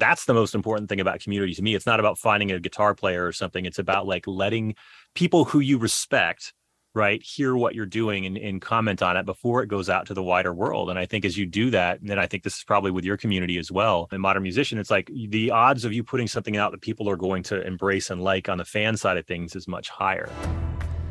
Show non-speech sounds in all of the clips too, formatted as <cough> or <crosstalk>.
that's the most important thing about community to me. It's not about finding a guitar player or something. It's about like letting people who you respect right hear what you're doing and, and comment on it before it goes out to the wider world and i think as you do that and i think this is probably with your community as well in modern musician it's like the odds of you putting something out that people are going to embrace and like on the fan side of things is much higher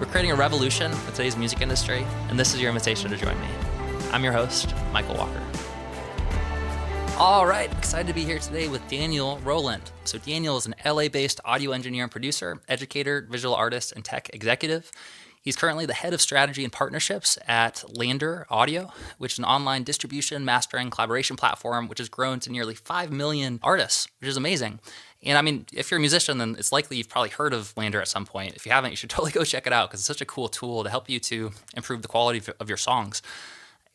We're creating a revolution in today's music industry, and this is your invitation to join me. I'm your host, Michael Walker. All right, excited to be here today with Daniel Rowland. So, Daniel is an LA based audio engineer and producer, educator, visual artist, and tech executive. He's currently the head of strategy and partnerships at LANDR Audio, which is an online distribution, mastering, collaboration platform, which has grown to nearly 5 million artists, which is amazing. And I mean, if you're a musician, then it's likely you've probably heard of LANDR at some point. If you haven't, you should <laughs> totally go check it out because it's such a cool tool to help you to improve the quality of your songs.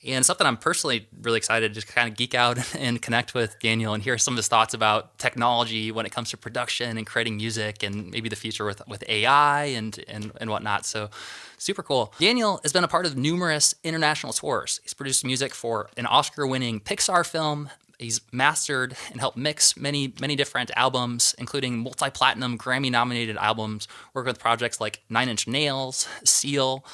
And something I'm personally really excited to kind of geek out <laughs> and connect with Daniel and hear some of his thoughts about technology when it comes to production and creating music and maybe the future with, with AI and, and, and whatnot. So super cool. Daniel has been a part of numerous international tours. He's produced music for an Oscar winning Pixar film, He's mastered and helped mix many, many different albums, including multi platinum, Grammy nominated albums, work with projects like Nine Inch Nails, Seal,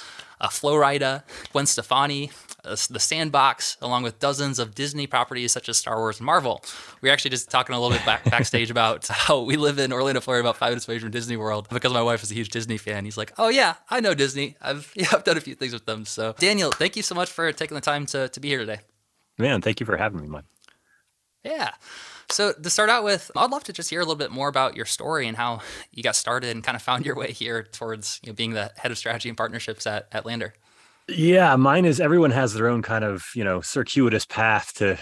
uh, Flo Rida, Gwen Stefani, uh, The Sandbox, along with dozens of Disney properties such as Star Wars and Marvel. We were actually just talking a little bit back, backstage about <laughs> how we live in Orlando, Florida, about five minutes away from Disney World because my wife is a huge Disney fan. He's like, "Oh yeah, I know Disney. I've <laughs> yeah, I've done a few things with them." So, Daniel, thank you so much for taking the time to to be here today. Man, thank you for having me, Mike. Yeah. So to start out with, I'd love to just hear a little bit more about your story and how you got started and kind of found your way here towards you know, being the head of strategy and partnerships at, at LANDR. Yeah, mine is everyone has their own kind of, you know, circuitous path to,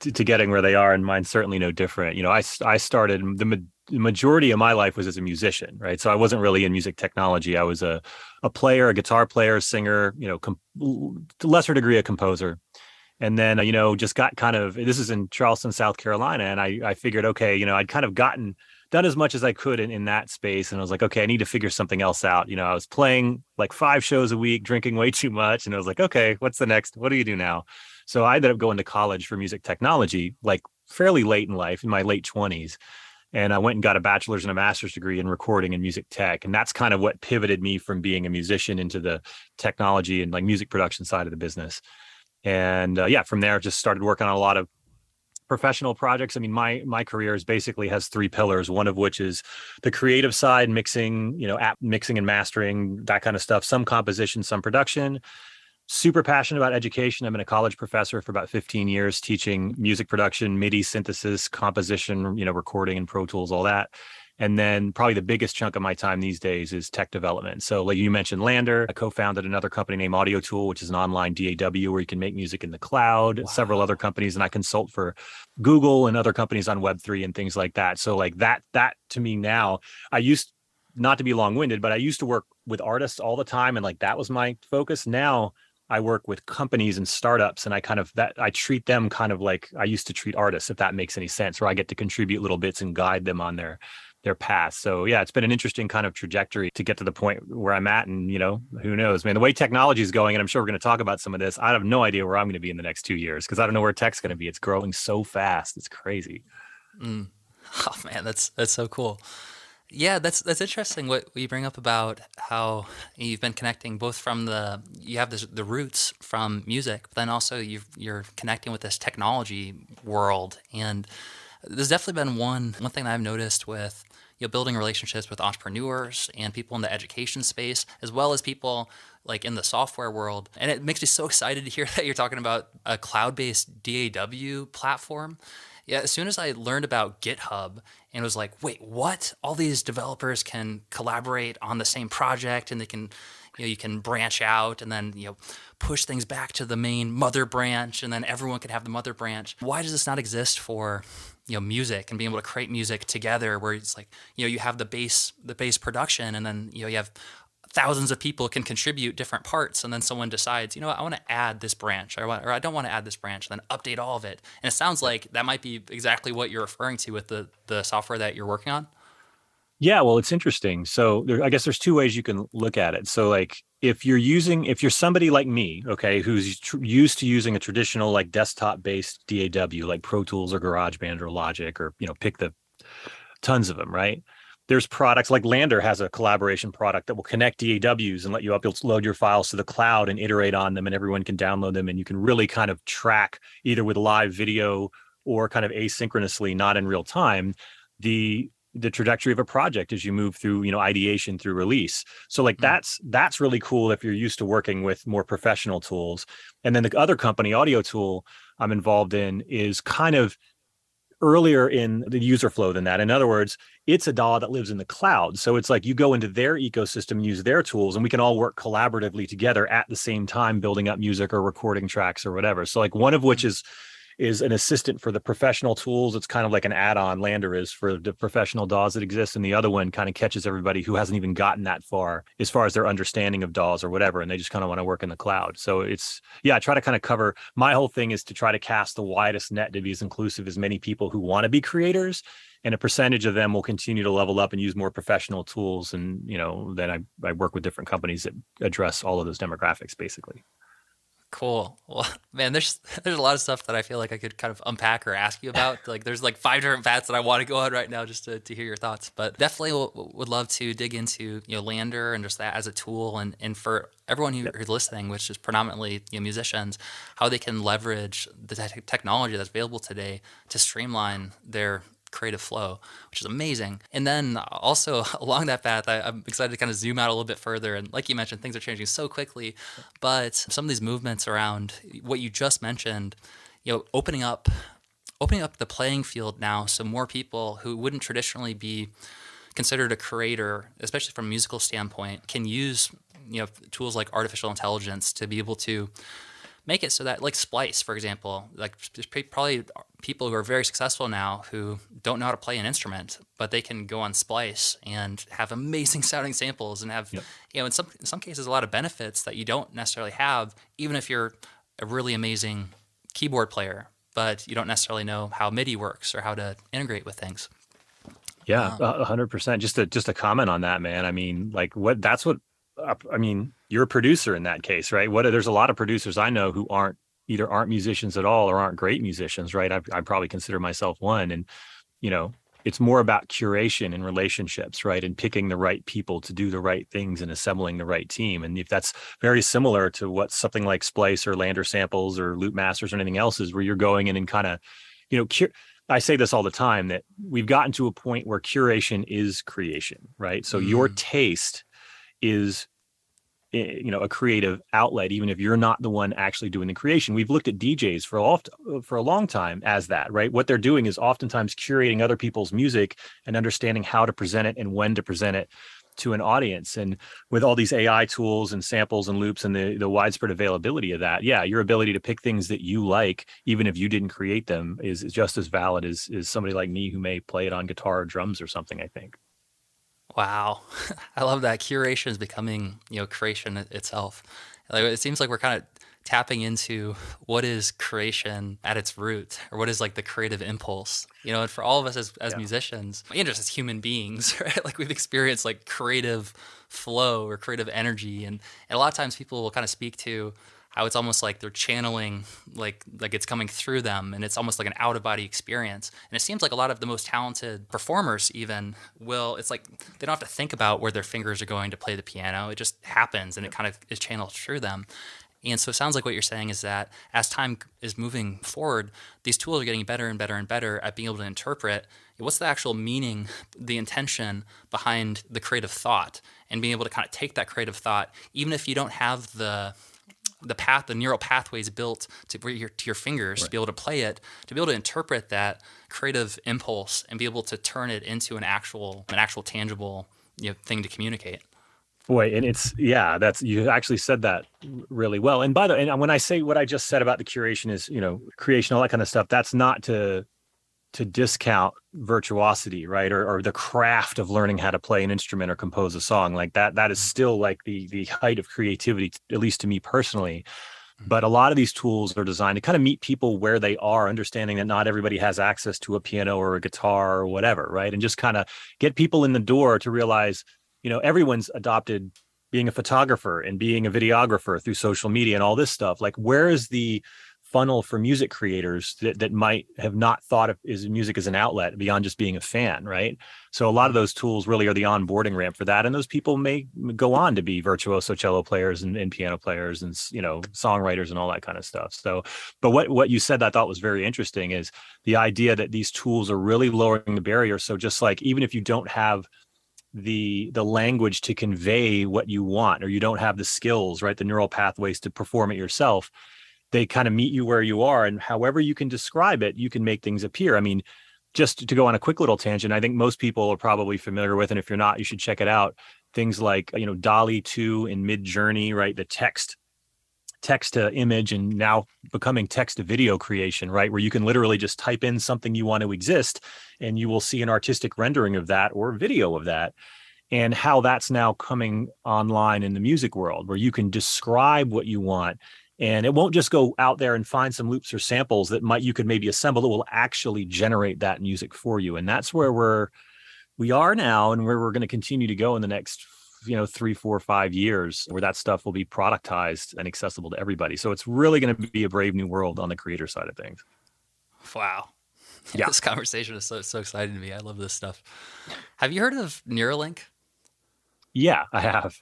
to, to getting where they are. And mine's certainly no different. You know, I, I started the, ma- majority of my life was as a musician, right? So I wasn't really in music technology. I was a, a player, a guitar player, singer, you know, com- to lesser degree, a composer and then uh, you know just got kind of this is in charleston south carolina and i i figured okay you know i'd kind of gotten done as much as i could in, in that space and i was like okay i need to figure something else out you know i was playing like five shows a week drinking way too much and i was like okay what's the next what do you do now so i ended up going to college for music technology like fairly late in life in my late 20s and I went and got a bachelor's and a master's degree in recording and music tech. And that's kind of what pivoted me from being a musician into the technology and like music production side of the business and uh, yeah from there just started working on a lot of professional projects. I mean my my career is basically has three pillars one of which is the creative side mixing you know app mixing and mastering that kind of stuff some composition some production. Super passionate about education. I've been a college professor for about 15 years teaching music production midi synthesis composition you know recording and pro tools all that and then probably the biggest chunk of my time these days is tech development. So, like you mentioned, LANDR, I co founded another company named Audiotool, which is an online DAW where you can make music in the cloud, wow. several other companies. And I consult for Google and other companies on Web3 and things like that. So, like that, that to me now, I used not to be long winded, but I used to work with artists all the time. And like that was my focus. Now, I work with companies and startups and I kind of that I treat them kind of like I used to treat artists if that makes any sense where I get to contribute little bits and guide them on their their path. So yeah, it's been an interesting kind of trajectory to get to the point where I'm at. And you know, who knows, man, the way technology is going, and I'm sure we're going to talk about some of this. I have no idea where I'm going to be in the next two years because I don't know where tech's going to be. It's growing so fast. It's crazy. Mm. <laughs> Oh man, that's that's so cool. Yeah, that's that's interesting. What you bring up about how you've been connecting both from the you have this, the roots from music, but then also you you're connecting with this technology world. And there's definitely been one one thing that I've noticed with you know, building relationships with entrepreneurs and people in the education space, as well as people like in the software world. And it makes me so excited to hear <laughs> that you're talking about a cloud-based DAW platform. Yeah, as soon as I learned about GitHub and was like, wait, what? All these developers can collaborate on the same project and they can, you know, you can branch out and then, you know, push things back to the main mother branch and then everyone can have the mother branch. Why does this not exist for, you know, music and being able to create music together where it's like, you know, you have the bass, the bass production and then, you know, you have thousands of people can contribute different parts and then someone decides you know what, i want to add this branch or, or i don't want to add this branch then update all of it. And it sounds like that might be exactly what you're referring to with the the software that you're working on? Yeah well it's interesting. So there, i guess there's two ways you can look at it. So like if you're using if you're somebody like me okay who's tr- used to using a traditional like desktop based daw like pro tools or garageband or logic or you know pick the tons of them right there's products like LANDR has a collaboration product that will connect DAWs and let you upload your files to the cloud and iterate on them, and everyone can download them. And you can really kind of track either with live video or kind of asynchronously, not in real time, the the trajectory of a project as you move through you know ideation through release so like mm-hmm. that's that's really cool if you're used to working with more professional tools and then the other company Audiotool i'm involved in is kind of earlier in the user flow than that. In other words, it's a DAW that lives in the cloud. So it's like you go into their ecosystem, use their tools, and we can all work collaboratively together at the same time, building up music or recording tracks or whatever. So like one of which mm. is is an assistant for the professional tools. It's kind of like an add-on LANDR is for the professional DAWs that exist, and the other one kind of catches everybody who hasn't even gotten that far as far as their understanding of DAWs or whatever, and they just kind of want to work in the cloud. So it's yeah, I try to kind of cover. My whole thing is to try to cast the widest net to be as inclusive as many people who want to be creators and a percentage of them will continue to level up and use more professional tools and you know then I, I work with different companies that address all of those demographics basically Cool. Well, <laughs> man, there's <laughs> there's a lot of stuff that I feel like I could kind of unpack or ask you about. like, there's like five different paths that I want to go on right now just to, to hear your thoughts. But definitely w- would love to dig into you know LANDR and just that as a tool, and and for everyone who, who's listening, which is predominantly you know, musicians, how they can leverage the te- technology that's available today to streamline their creative flow, which is amazing. And then also <laughs> along that path, I, am excited to kind of zoom out a little bit further. And like you mentioned, things are changing so quickly, but some of these movements around what you just mentioned, you know, opening up, opening up the playing field now, so more people who wouldn't traditionally be considered a creator, especially from a musical standpoint, can use you know tools like artificial intelligence to be able to make it so that like splice for example like there's probably people who are very successful now who don't know how to play an instrument but they can go on splice and have amazing <laughs> sounding samples and have yep. you know in some in some cases a lot of benefits that you don't necessarily have even if you're a really amazing keyboard player but you don't necessarily know how MIDI works or how to integrate with things. Yeah, um, a hundred percent. Just a just a comment on that, man. I mean, like what that's what I mean, you're a producer in that case, right? What there's a lot of producers I know who aren't either aren't musicians at all or aren't great musicians, right? I, I probably consider myself one, and you know, it's more about curation and relationships, right? And picking the right people to do the right things and assembling the right team. And if that's very similar to what something like Splice or LANDR samples or Loopmasters or anything else is, where you're going in and kind of, you know, cur- I say this all the time that we've gotten to a point where curation is creation, right? So mm. your taste is eh, you know a creative outlet even if you're not the one actually doing the creation. We've looked at djs for oft, for a long time as that right? What they're doing is oftentimes curating other people's music and understanding how to present it and when to present it to an audience. And with all these ai tools and samples and loops and the, the widespread availability of that yeah your ability to pick things that you like even if you didn't create them is, is just as valid as, as somebody like me who may play it on guitar or drums or something i think Wow, <laughs> I love that. Curation is becoming, you know, creation itself. Like, it seems like we're kind of tapping into what is creation at its root, or what is like the creative impulse. You know, and for all of us as, as yeah. musicians and just as human beings, <laughs> right? Like we've experienced like creative flow or creative energy, and, and a lot of times people will kind of speak to how it's almost like they're channeling like like it's coming through them and it's almost like an out of body experience. And it seems like a lot of the most talented performers even will it's like they don't have to think about where their fingers are going to play the piano. It just happens and it kind of is channeled through them. And so it sounds like what you're saying is that as time is moving forward, these tools are getting better and better and better at being able to interpret what's the actual meaning, the intention behind the creative thought, and being able to kind of take that creative thought, even if you don't have the the path, the neural pathways built to your, to your fingers right. to be able to play it, to be able to interpret that creative impulse and be able to turn it into an actual, an actual tangible you know, thing to communicate. Boy, and it's yeah, that's you actually said that really well. And by the way, and when I say what I just said about the curation is, you know, creation, all that kind of stuff, that's not to to discount virtuosity, right? Or, or the craft of learning how to play an instrument or compose a song. Like that, that is mm-hmm. still like the the height of creativity, at least to me personally. Mm-hmm. But a lot of these tools are designed to kind of meet people where they are, understanding that not everybody has access to a piano or a guitar or whatever, right? And just kind of get people in the door to realize, you know, everyone's adopted being a photographer and being a videographer through social media and all this stuff. Like, where is the funnel for music creators that, that might have not thought of is music as an outlet beyond just being a fan right? So a lot of those tools really are the onboarding ramp for that and those people may go on to be virtuoso cello players and, and piano players and you know songwriters and all that kind of stuff. So but what what you said i thought was very interesting is the idea that these tools are really lowering the barrier. So just like even if you don't have the the language to convey what you want or you don't have the skills right the neural pathways to perform it yourself they kind of meet you where you are and however you can describe it you can make things appear. I mean just to go on a quick little tangent i think most people are probably familiar with and if you're not you should check it out things like you know DALL-E 2 in Midjourney right? The text text to image and now becoming text to video creation right? Where you can literally just type in something you want to exist and you will see an artistic rendering of that or video of that and how that's now coming online in the music world where you can describe what you want and it won't just go out there and find some loops or samples that might you could maybe assemble it will actually generate that music for you. And that's where we're we are now and where we're going to continue to go in the next you know three four five years where that stuff will be productized and accessible to everybody. So it's really going to be a brave new world on the creator side of things. Wow. <laughs> Yeah. this conversation is so so exciting to me. I love this stuff. Have you heard of neuralink? Yeah i have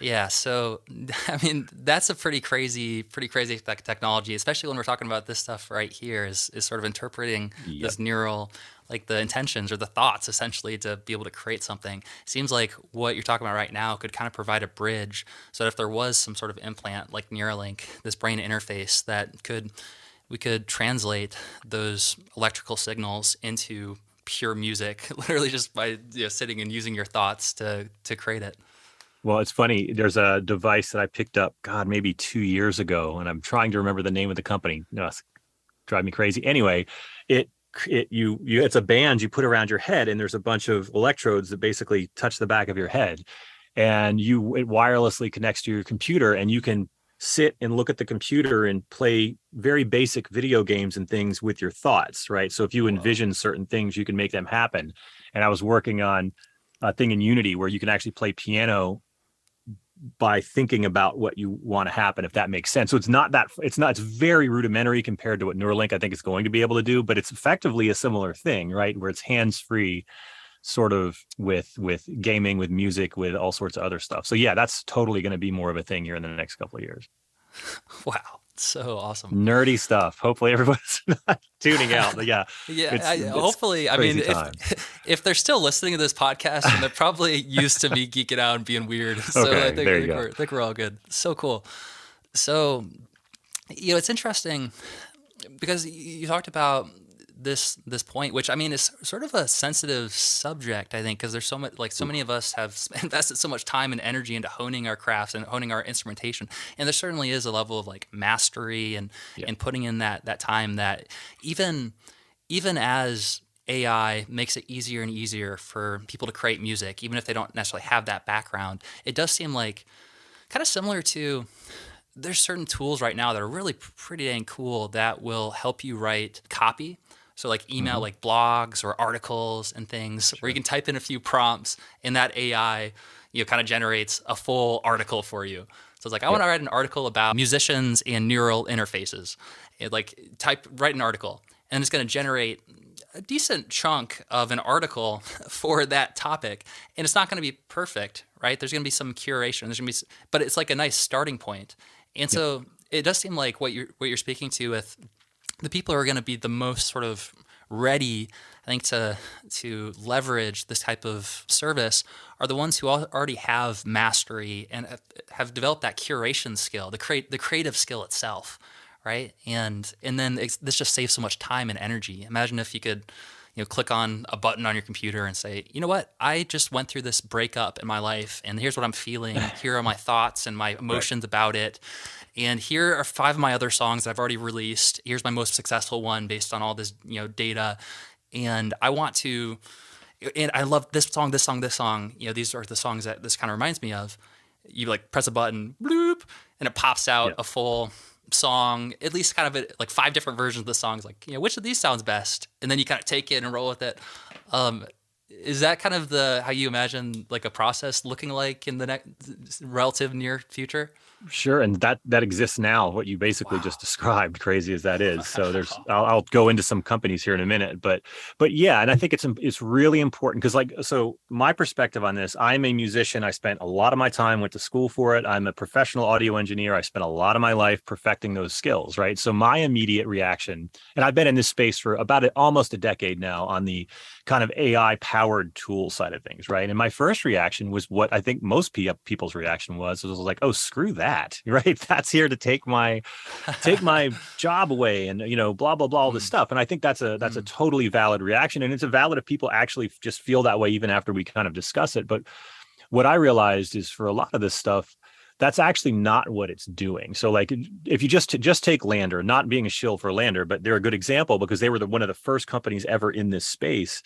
yeah, so <laughs> I mean that's a pretty crazy, pretty crazy technology, especially when we're talking about this stuff right here. Is is sort of interpreting yep. this neural, like the intentions or the thoughts, essentially, to be able to create something. Seems like what you're talking about right now could kind of provide a bridge, so that if there was some sort of implant like Neuralink, this brain interface that could we could translate those electrical signals into pure music, <laughs> literally just by you know, sitting and using your thoughts to to create it. Well, it's funny. There's a device that I picked up, God, maybe two years ago, and I'm trying to remember the name of the company. No, it's drive me crazy. Anyway, it it you you it's a band you put around your head, and there's a bunch of electrodes that basically touch the back of your head, and you it wirelessly connects to your computer, and you can sit and look at the computer and play very basic video games and things with your thoughts, right? So if you envision certain things, you can make them happen. And I was working on a thing in Unity where you can actually play piano by thinking about what you want to happen if that makes sense. So it's not that it's not it's very rudimentary compared to what neuralink i think is going to be able to do but it's effectively a similar thing right? Where it's hands free sort of with with gaming with music with all sorts of other stuff. So yeah that's totally going to be more of a thing here in the next couple of years. <laughs> Wow so awesome. Nerdy stuff. Hopefully everyone's <laughs> not tuning out. But yeah. <laughs> yeah. It's, I, it's hopefully, I mean, if, <laughs> if they're still listening to this podcast, and they're probably used to me geeking out and being weird. So okay, I think, there you go. We're, I think we're all good. So cool. So, you know, it's interesting because you talked about this this point, which I mean is sort of a sensitive subject, I think, because there's so much like so many of us have <laughs> invested so much time and energy into honing our crafts and honing our instrumentation, and there certainly is a level of like mastery and yeah. and putting in that that time that even even as AI makes it easier and easier for people to create music, even if they don't necessarily have that background. It does seem like kind of similar to there's certain tools right now that are really pretty dang cool that will help you write copy so like email mm-hmm. like blogs or articles and things sure. where you can type in a few prompts and that AI, you know, kind of generates a full article for you. So it's like, I want to write an article about musicians and neural interfaces. It like type, write an article and it's going to generate a decent chunk of an article <laughs> for that topic. And it's not going to be perfect, right? There's going to be some curation. There's going to be, but it's like a nice starting point. And so it does seem like what you're, what you're speaking to with the people who are going to be the most sort of ready I think to to leverage this type of service are the ones who already have mastery and uh, have developed that curation skill, the create the creative skill itself, right? And and then this just saves so much time and energy. Imagine if you could you know click on a button on your computer and say you know what i just went through this breakup in my life and here's what i'm feeling <laughs> here are my thoughts and my emotions right. about it and here are five of my other songs that i've already released here's my most successful one based on all this you know data and i want to and i love this song this song this song you know these are the songs that this kind of reminds me of you like press a button bloop and it pops out yeah. a full song, at least kind of a, like five different versions of the songs, like, you know, which of these sounds best? And then you kind of take it and roll with it. Um, is that kind of the how you imagine like a process looking like in the next relative near future? Sure, and that that exists now. What you basically wow. just described, crazy as that is. So there's, <laughs> I'll, I'll, go into some companies here in a minute, but but yeah, and I think it's it's really important because like so my perspective on this, I'm a musician. I spent a lot of my time went to school for it. I'm a professional audio engineer. I spent a lot of my life perfecting those skills. Right. So my immediate reaction, and I've been in this space for about a, almost a decade now on the kind of AI powered tool side of things. Right. And my first reaction was what I think most people's reaction was was like, oh screw that <laughs> right that's here to take my take my job away and you know blah blah blah all this mm. stuff and i think that's a that's mm. a totally valid reaction and it's a valid if people actually just feel that way even after we kind of discuss it but what i realized is for a lot of this stuff that's actually not what it's doing. So, like, if you just just take LANDR, not being a shill for LANDR, but they're a good example because they were the, one of the first companies ever in this space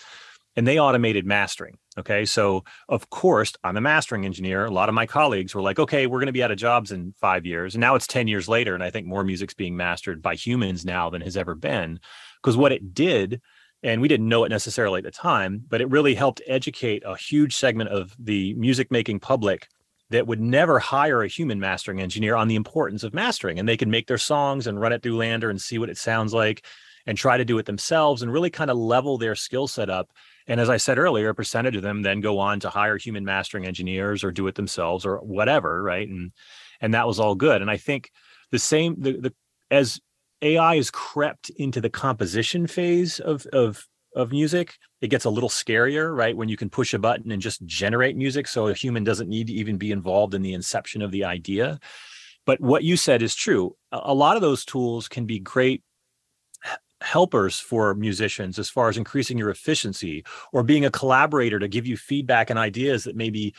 and they automated mastering. Okay. So, of course, I'm a mastering engineer. A lot of my colleagues were like, okay, we're going to be out of jobs in five years. And now it's 10 years later. And I think more music's being mastered by humans now than has ever been. Because what it did, and we didn't know it necessarily at the time, but it really helped educate a huge segment of the music making public that would never hire a human mastering engineer on the importance of mastering. And they could make their songs and run it through LANDR and see what it sounds like and try to do it themselves and really kind of level their skill set up and as I said earlier, a percentage of them then go on to hire human mastering engineers or do it themselves or whatever, right? And and that was all good. And I think the same the, the as AI has crept into the composition phase of of of music, it gets a little scarier, right? When you can push a button and just generate music, so a human doesn't need to even be involved in the inception of the idea. But what you said is true. A lot of those tools can be great helpers for musicians as far as increasing your efficiency or being a collaborator to give you feedback and ideas that maybe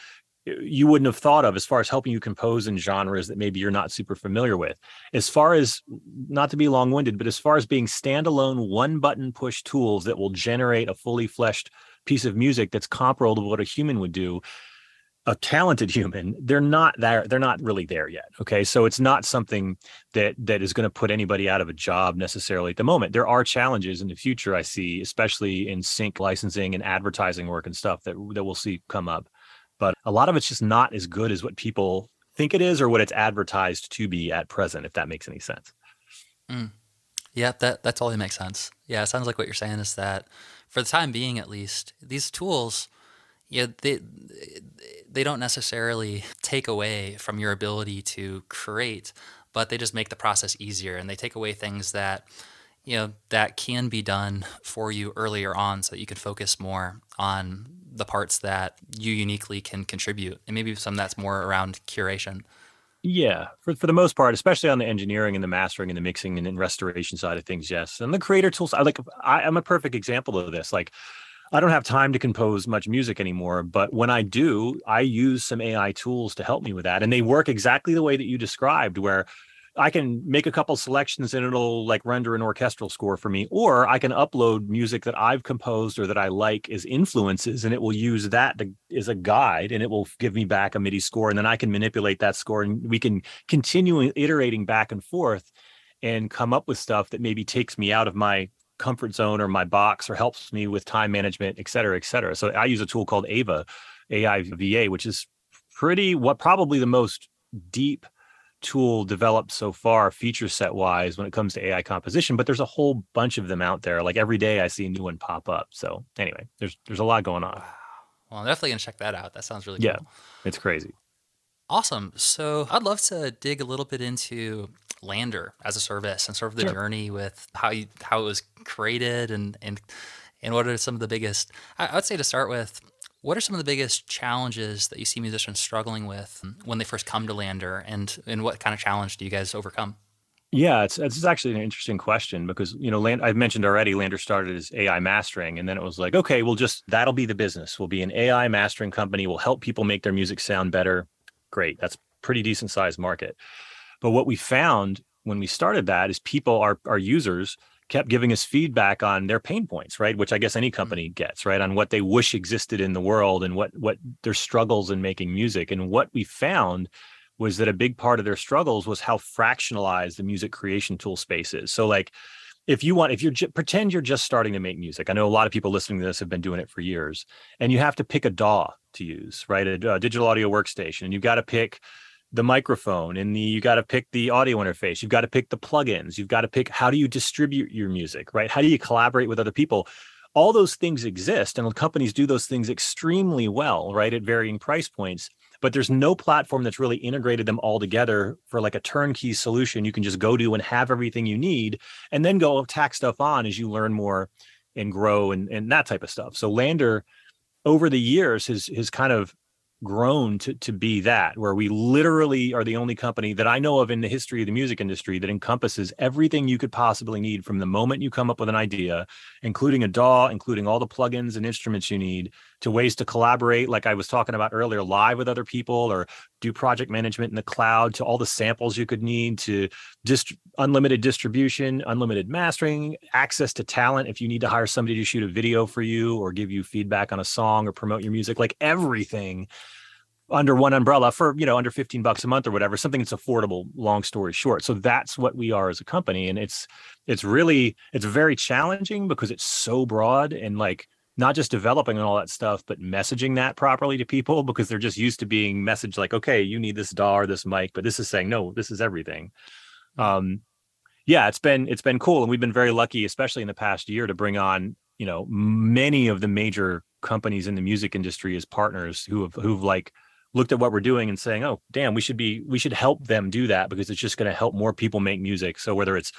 you wouldn't have thought of as far as helping you compose in genres that maybe you're not super familiar with. As far as not to be long winded, but as far as being standalone one button push tools that will generate a fully fleshed piece of music that's comparable to what a human would do, a talented <laughs> human they're not there they're not really there yet okay? So it's not something that that is going to put anybody out of a job necessarily at the moment. There are challenges in the future i see especially in sync licensing and advertising work and stuff that that we'll see come up but a lot of it's just not as good as what people think it is or what it's advertised to be at present if that makes any sense mm. yeah that that totally makes sense yeah it sounds like what you're saying is that for the time being at least these tools yeah, they they don't necessarily take away from your ability to create, but they just make the process easier and they take away things that you know that can be done for you earlier on so that you can focus more on the parts that you uniquely can contribute and maybe some that's more around curation. Yeah for, for the most part especially on the engineering and the mastering and the mixing and, and restoration side of things yes. And the creator tools i like I, i'm a perfect example of this. Like I don't have time to compose much music anymore, but when I do, I use some AI tools to help me with that. And they work exactly the way that you described, where I can make a couple selections and it'll like render an orchestral score for me, or I can upload music that I've composed or that I like as influences, and it will use that to, as a guide, and it will give me back a MIDI score, and then I can manipulate that score, and we can continue iterating back and forth, and come up with stuff that maybe takes me out of my comfort zone or my box or helps me with time management, et cetera, et cetera. So I use a tool called Ava, AIVA, which is pretty what probably the most deep tool developed so far feature set wise when it comes to AI composition, but there's a whole bunch of them out there. Like every day I see a new one pop up. So anyway, there's there's a lot going on. Well, I'm definitely gonna check that out. That sounds really yeah, cool. it's crazy. Awesome. So I'd love to dig a little bit into LANDR as a service and sort of the sure. journey with how you how it was created and and And what are some of the biggest, I would say to start with, what are some of the biggest challenges that you see musicians struggling with when they first come to LANDR, and and what kind of challenge do you guys overcome? Yeah, it's it's actually an interesting question because you know, Land, I've mentioned already, LANDR started as AI mastering, and then it was like, okay, we'll just that'll be the business. We'll be an AI mastering company. We'll help people make their music sound better. Great, that's pretty decent sized market. But what we found when we started that is people, our our users, kept giving us feedback on their pain points, right? Which I guess any mm-hmm. company gets, right? On what they wish existed in the world and what what their struggles in making music. And what we found was that a big part of their struggles was how fractionalized the music creation tool space is. So like if you want if you're j- pretend you're just starting to make music i know a lot of people listening to this have been doing it for years and you have to pick a daw to use right a, a digital audio workstation and you've got to pick the microphone and the you got to pick the audio interface you've got to pick the plugins you've got to pick how do you distribute your music right? How do you collaborate with other people? All those things exist and companies do those things extremely well right at varying price points but there's no platform that's really integrated them all together for like a turnkey solution you can just go to and have everything you need and then go tack stuff on as you learn more and grow and, and that type of stuff. So LANDR over the years has has kind of grown to to be that where we literally are the only company that I know of in the history of the music industry that encompasses everything you could possibly need from the moment you come up with an idea including a DAW including all the plugins and instruments you need to ways to collaborate like I was talking about earlier live with other people or do project management in the cloud to all the samples you could need to dist- unlimited distribution unlimited mastering access to talent if you need to hire somebody to shoot a video for you or give you feedback on a song or promote your music like everything under one umbrella for you know under 15 bucks a month or whatever something that's affordable long story short. So that's what we are as a company and it's it's really it's very challenging because it's so broad and like not just developing and all that stuff but messaging that properly to people because they're just used to being messaged like okay you need this DAW or this mic but this is saying no this is everything. Um yeah it's been it's been cool and we've been very lucky especially in the past year to bring on you know many of the major companies in the music industry as partners who have who've like looked at what we're doing and saying, "Oh, damn, we should be we should help them do that because it's just going to help more people make music." So whether it's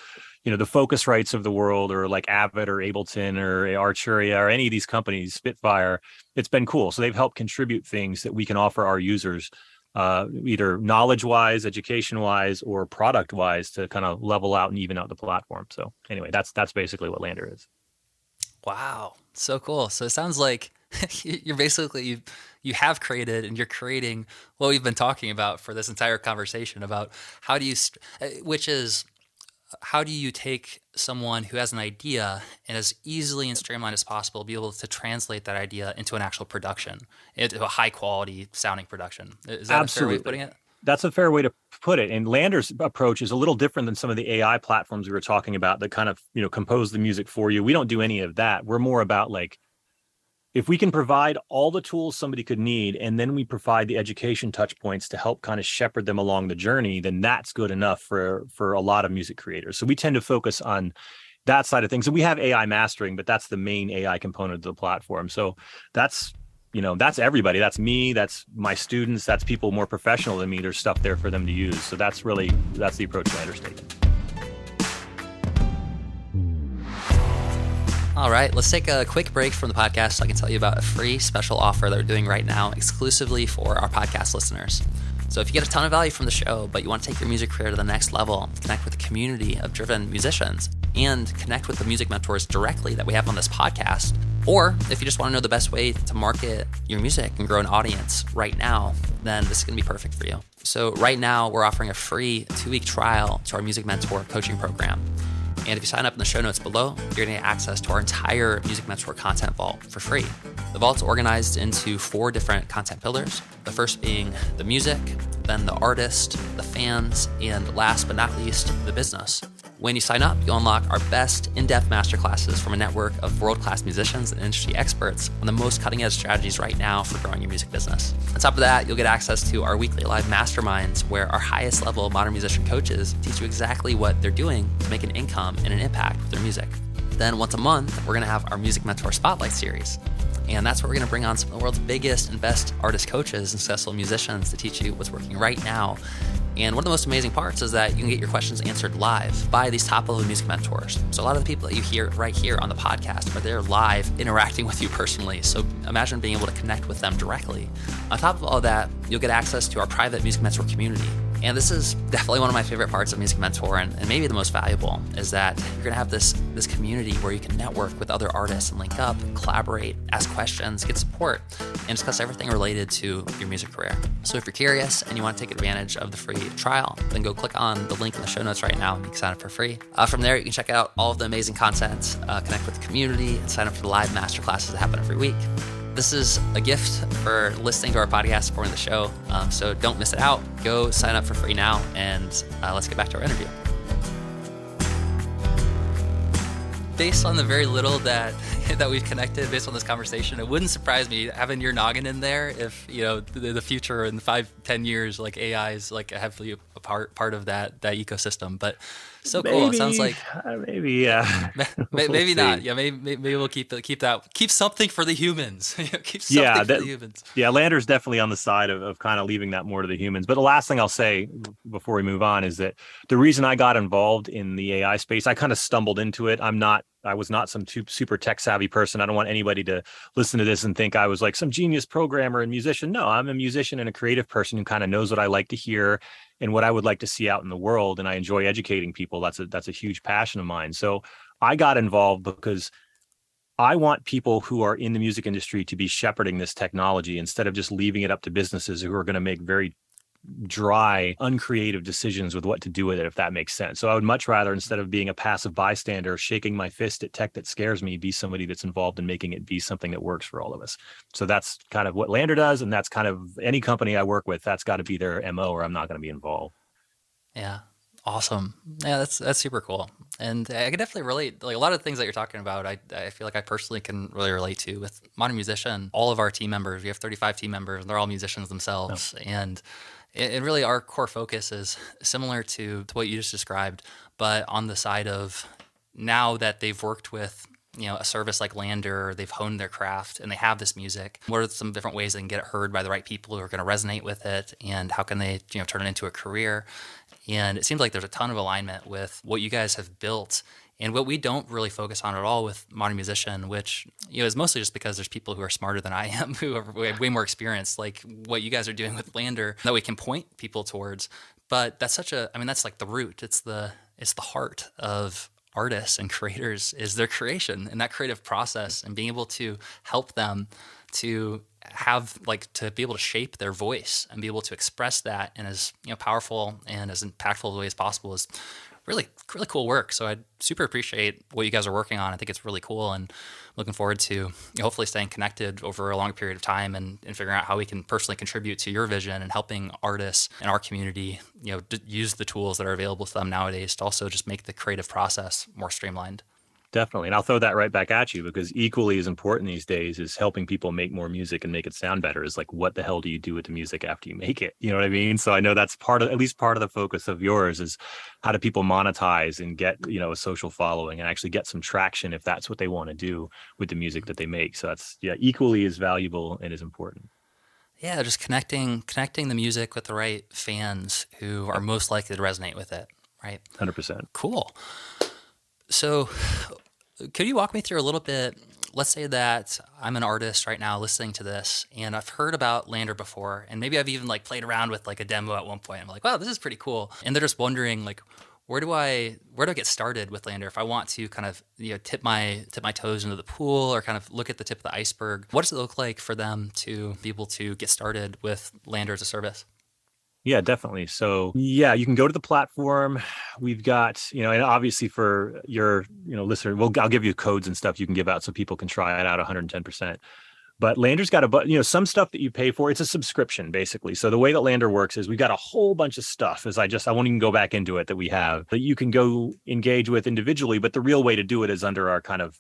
you know the Focusrites of the world or like Avid or Ableton or Arturia or any of these companies, Spitfire, it's been cool. So they've helped contribute things that we can offer our users uh, either knowledge wise, education wise, or product wise to kind of level out and even out the platform. So anyway, that's that's basically what LANDR is. Wow, so cool. So it sounds like <laughs> you're basically you you have created and you're creating what we've been talking about for this entire conversation about how do you uh, which is how do you take someone who has an idea and as easily and streamlined as possible be able to translate that idea into an actual production into a high quality sounding production is that Absolutely. a fair way of putting it that's a fair way to put it. And LANDR's approach is a little different than some of the AI platforms we were talking about that kind of, you know, compose the music for you. We don't do any of that. We're more about like if we can provide all the tools somebody could need and then we provide the education touch points to help kind of shepherd them along the journey then that's good enough for for a lot of music creators. So we tend to focus on that side of things and we have ai mastering but that's the main ai component of the platform. So that's you know that's everybody. That's me that's my students that's people more professional than me. There's stuff there for them to use. So that's really that's the approach i understand All right, let's take a quick break from the podcast so I can tell you about a free special offer that we're doing right now exclusively for our podcast listeners. So, if you get a ton of value from the show, but you want to take your music career to the next level, connect with a community of driven musicians, and connect with the music mentors directly that we have on this podcast, or if you just want to know the best way to market your music and grow an audience right now, then this is going to be perfect for you. So, right now, we're offering a free two week trial to our Music Mentor coaching program. And if you sign up in the show notes below, you're going to get access to our entire Music Mentor content vault for free. The vault's organized into four different content pillars. The first being the music, then the artist, the fans, and last but not least, the business. When you sign up, you'll unlock our best in depth masterclasses from a network of world class musicians and industry experts on the most cutting edge strategies right now for growing your music business. On top of that, you'll get access to our weekly live masterminds where our highest level modern musician coaches teach you exactly what they're doing to make an income and an impact with their music. Then, once a month, we're going to have our Music Mentor Spotlight series. And that's where we're going to bring on some of the world's biggest and best artist coaches and successful musicians to teach you what's working right now And one of the most amazing parts is that you can get your questions answered live by these top level music mentors. So a lot of the people that you hear right here on the podcast are there live interacting with you personally. So imagine being able to connect with them directly. On top of all that, you'll get access to our private music mentor community and this is definitely one of my favorite parts of Music Mentor, and, and maybe the most valuable, is that you're to have this this community where you can network with other artists and link up, collaborate, ask questions, get support, and discuss everything related to your music career. So if you're curious and you want to take advantage of the free trial, then go click on the link in the show notes right now and you can sign up for free. Uh, from there, you can check out all of the amazing content, uh, connect with the community, and sign up for the live masterclasses that happen every week this is a gift for listening to our podcast, supporting the show. Um, so don't miss it out. Go sign up for free now, and uh, let's get back to our interview. Based on the very little that <laughs> that we've connected, based on this conversation, it wouldn't surprise me having your noggin in there. If you know the, the future in five, ten years, like AI is like heavily a part part of that that ecosystem. But so maybe, cool. It sounds like uh, maybe yeah, <laughs> maybe, <laughs> maybe not. Yeah, maybe maybe we'll keep keep that keep something for the humans. <laughs> keep something yeah, that, for the humans. Yeah, LANDR's definitely on the side of, of kind of leaving that more to the humans. But the last thing I'll say before we move on is that the reason I got involved in the AI space, I kind of stumbled into it. I'm not I was not some super tech savvy person. I don't want anybody to listen to this and think I was like some genius programmer and musician. No, I'm a musician and a creative person who kind of knows what I like to hear and what I would like to see out in the world. And I enjoy educating people. That's a that's a huge passion of mine. So I got involved because I want people who are in the music industry to be shepherding this technology instead of just leaving it up to businesses who are going to make very dry, uncreative decisions with what to do with it, if that makes sense. So I would much rather, instead of being a passive bystander, shaking my fist at tech that scares me, be somebody that's involved in making it be something that works for all of us. So that's kind of what LANDR does. And that's kind of any company I work with, that's got to be their MO or I'm not going to be involved. Yeah. Awesome. Yeah, that's that's super cool. And I can definitely relate. Like a lot of the things that you're talking about, I, I feel like I personally can really relate to with Modern Musician. All of our team members, we have 35 team members, and they're all musicians themselves. Oh. And and really our core focus is similar to, to what you just described, but on the side of now that they've worked with you know a service like LANDR, they've honed their craft and they have this music. What are some different ways they can get it heard by the right people who are going to resonate with it, and how can they you know turn it into a career? And it seems like there's a ton of alignment with what you guys have built and what we don't really focus on at all with modern musician, which you know is mostly just because there's people who are smarter than I am, <laughs> who have way more experience, like what you guys are doing with LANDR, that we can point people towards. But that's such a, I mean, that's like the root. It's the it's the heart of artists and creators is their creation and that creative process and being able to help them to have like to be able to shape their voice and be able to express that in as you know powerful and as impactful a way as possible is really really cool work. So I super appreciate what you guys are working on. I think it's really cool and looking forward to hopefully staying connected over a long period of time and, and figuring out how we can personally contribute to your vision and helping artists in our community, you know, use the tools that are available to them nowadays to also just make the creative process more streamlined. Definitely. And I'll throw that right back at you because equally as important these days is helping people make more music and make it sound better is like, what the hell do you do with the music after you make it? You know what I mean? So I know that's part of, at least part of the focus of yours is how do people monetize and get, you know, a social following and actually get some traction if that's what they want to do with the music that they make. So that's, yeah, equally as valuable and as important. Yeah. Just connecting, connecting the music with the right fans who are most likely to resonate with it. Right. 100%. Cool. So, could you walk me through a little bit? Let's say that I'm an artist right now listening to this, and I've heard about LANDR before, and maybe I've even like played around with like a demo at one point. I'm like, wow, this is pretty cool, and they're just wondering like, where do I where do I get started with LANDR if I want to kind of you know tip my tip my toes into the pool or kind of look at the tip of the iceberg? What does it look like for them to be able to get started with LANDR as a service? Yeah, definitely. So, yeah, you can go to the platform. We've got, you know, and obviously for your, you know, listener, we'll I'll give you codes and stuff you can give out so people can try it out 110%. But LANDR's got a, but, you know, some stuff that you pay for. It's a subscription basically. So the way that LANDR works is we've got a whole bunch of stuff. As I just, I won't even go back into it that we have that you can go engage with individually. But the real way to do it is under our kind of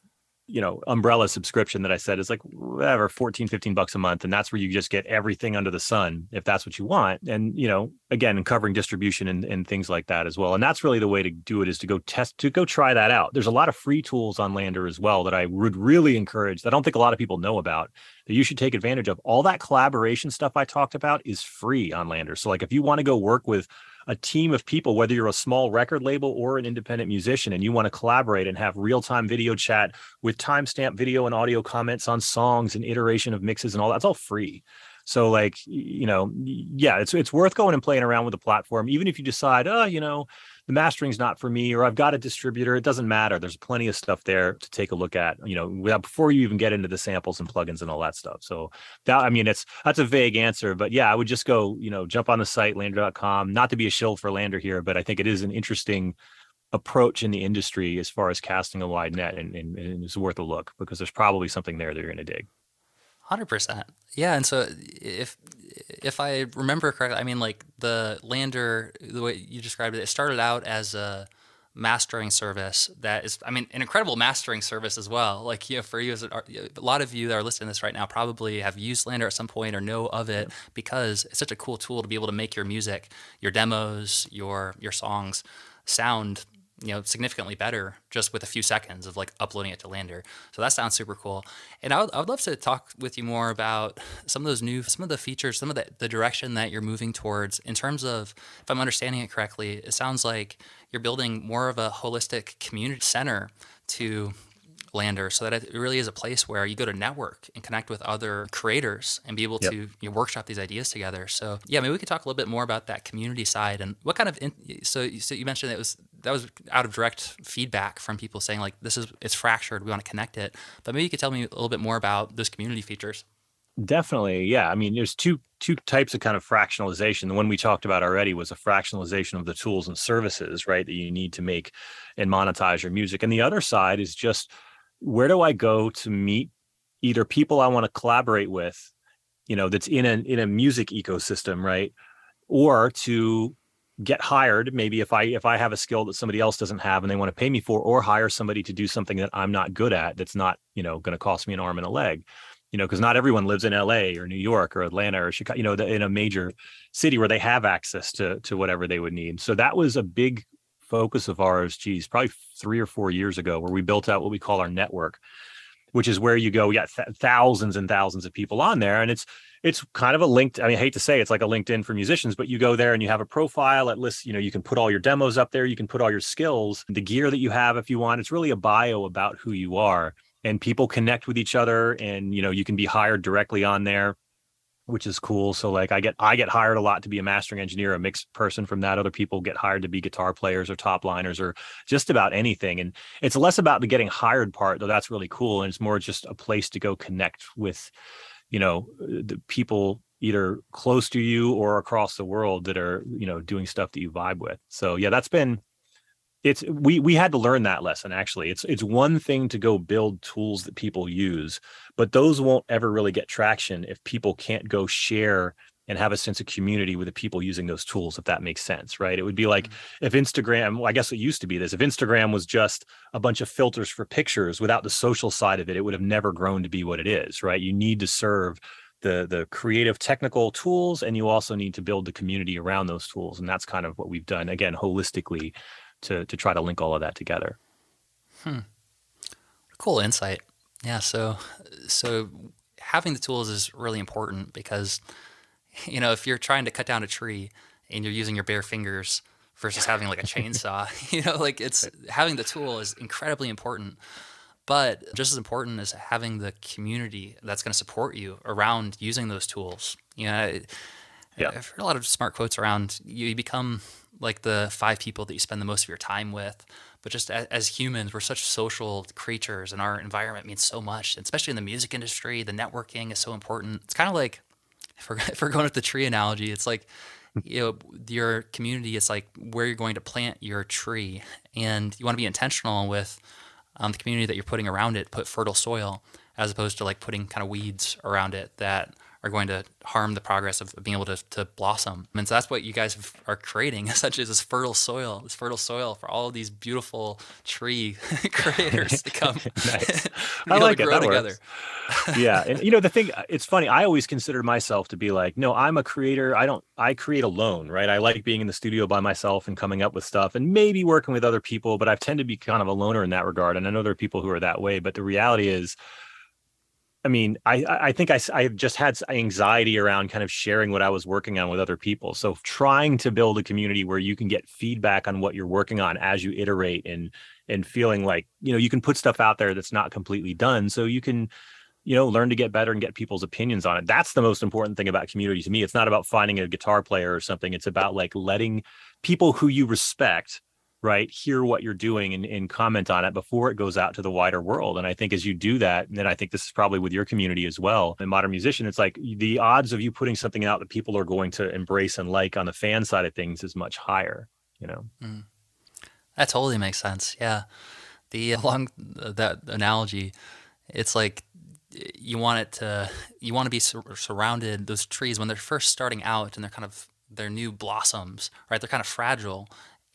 you know umbrella subscription that i said is like whatever 14 15 bucks a month and that's where you just get everything under the sun if that's what you want and you know again covering distribution and, and things like that as well and that's really the way to do it is to go test to go try that out. There's a lot of free tools on LANDR as well that i would really encourage i don't think a lot of people know about that you should take advantage of. All that collaboration stuff i talked about is free on LANDR so like if you want to go work with a team of people, whether you're a small record label or an independent musician, and you want to collaborate and have real time video chat with timestamp video and audio comments on songs and iteration of mixes and all that's all free. So like you know, yeah, it's it's worth going and playing around with the platform, even if you decide, oh, you know, the mastering's not for me, or I've got a distributor. It doesn't matter. There's plenty of stuff there to take a look at. You know, without before you even get into the samples and plugins and all that stuff. So that I mean, it's that's a vague answer, but yeah, I would just go, you know, jump on the site landr.com. Not to be a shill for LANDR here, but I think it is an interesting approach in the industry as far as casting a wide net and, and, and it's worth a look because there's probably something there that you're going to dig. Hundred percent. Yeah, and so if if I remember correctly, I mean, like the LANDR, the way you described it, it started out as a mastering service that is, I mean, an incredible mastering service as well. Like, you know, for you as a, a lot of you that are listening to this right now probably have used LANDR at some point or know of it because it's such a cool tool to be able to make your music, your demos, your your songs sound you know significantly better just with a few seconds of like uploading it to LANDR so that sounds super cool and I would, I would love to talk with you more about some of those new some of the features some of the, the direction that you're moving towards in terms of if i'm understanding it correctly it sounds like you're building more of a holistic community center to LANDR so that it really is a place where you go to network and connect with other creators and be able yep. to you know, workshop these ideas together. So yeah, maybe we could talk a little bit more about that community side and what kind of in, so so you mentioned it was that was out of direct feedback from people saying like this is it's fractured we want to connect it. But maybe you could tell me a little bit more about those community features. Definitely yeah. I mean there's two two types of kind of fractionalization. The one we talked about already was a fractionalization of the tools and services right that you need to make and monetize your music. And the other side is just where do I go to meet either people I want to collaborate with, you know, that's in a in a music ecosystem, right? Or to get hired maybe if i if i have a skill that somebody else doesn't have and they want to pay me for or hire somebody to do something that i'm not good at that's not you know going to cost me an arm and a leg you know because not everyone lives in la or new york or atlanta or chicago you know in a major city where they have access to to whatever they would need so that was a big focus of ours, geez, probably three or four years ago, where we built out what we call our network, which is where you go. We got th- thousands and thousands of people on there, and it's it's kind of a linked. I mean, I hate to say it's like a LinkedIn for musicians, but you go there and you have a profile. At least you know you can put all your demos up there. You can put all your skills, the gear that you have if you want. It's really a bio about who you are, and people connect with each other, and you know you can be hired directly on there which is cool. So like I get I get hired a lot to be a mastering engineer, a mixed person from that. Other people get hired to be guitar players or top liners or just about anything. And it's less about the getting hired part, though that's really cool. And it's more just a place to go connect with, you know, the people either close to you or across the world that are, you know, doing stuff that you vibe with. So yeah, that's been it's we we had to learn that lesson actually it's it's one thing to go build tools that people use but those won't ever really get traction if people can't go share and have a sense of community with the people using those tools if that makes sense right it would be like mm-hmm. if instagram well, i guess it used to be this if instagram was just a bunch of filters for pictures without the social side of it it would have never grown to be what it is right you need to serve the the creative technical tools and you also need to build the community around those tools and that's kind of what we've done again holistically to to try to link all of that together. Hmm. Cool insight. Yeah. So so having the tools is really important because <laughs> you know if you're trying to cut down a tree and you're using your bare fingers versus having like a chainsaw, <laughs> you know, like it's having the tool is incredibly important. But just as important is having the community that's going to support you around using those tools. You know, yeah. I've heard a lot of smart quotes around you become like the five people that you spend the most of your time with. But just as, as humans, we're such social creatures, and our environment means so much. Especially in the music industry, the networking is so important. It's kind of like if we're, if we're going with the tree analogy, it's like you know your community is like where you're going to plant your tree, and you want to be intentional with um, the community that you're putting around it. Put fertile soil as opposed to like putting kind of weeds around it that are going to harm the progress of being able to, to blossom. And so that's what you guys are creating, <laughs> such as this fertile soil, this fertile soil for all of these beautiful tree <laughs> creators to come. <laughs> nice. I like it. Grow that together. yeah, and you know the thing, uh, it's funny. I always considered myself to be like, no, I'm a creator. I don't. I create alone, right? I like being in the studio by myself and coming up with stuff, and maybe working with other people. But I tend to be kind of a loner in that regard. And I know there are people who are that way. But the reality is I mean, I I think I I just had anxiety around kind of sharing what I was working on with other people. So trying to build a community where you can get feedback on what you're working on as you iterate and and feeling like you know you can put stuff out there that's not completely done, so you can you know learn to get better and get people's opinions on it. That's the most important thing about community to me. It's not about finding a guitar player or something. It's about like letting people who you respect right hear what you're doing and, and comment on it before it goes out to the wider world. And i think as you do that and i think this is probably with your community as well in modern musician it's like the odds of you putting something out that people are going to embrace and like on the fan side of things is much higher you know? Mm. that totally makes sense. Yeah. The <laughs> along that analogy it's like you want it to you want to be sur- surrounded those trees when they're first starting out and they're kind of their new blossoms right? They're kind of fragile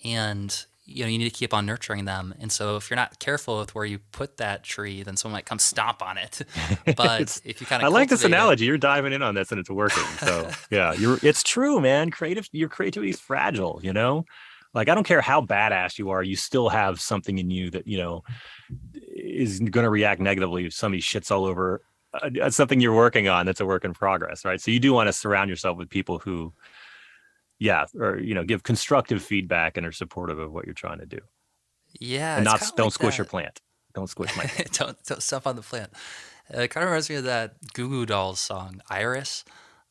and you know you need to keep on nurturing them. And so if you're not careful with where you put that tree then someone might come stomp on it. <laughs> But if you kind of i like this analogy it, you're diving in on this and it's working. So <laughs> yeah you're it's true man. Creative your creativity is fragile you know? Like i don't care how badass you are you still have something in you that you know is going to react negatively if somebody shits all over uh, something you're working on that's a work in progress right? So you do want to surround yourself with people who yeah, or you know, give constructive feedback and are supportive of what you're trying to do. Yeah, and not don't like squish that. your plant. Don't squish my plant. <laughs> don't don't stuff on the plant. Uh, it kind of reminds me of that Goo Goo Dolls song, Iris.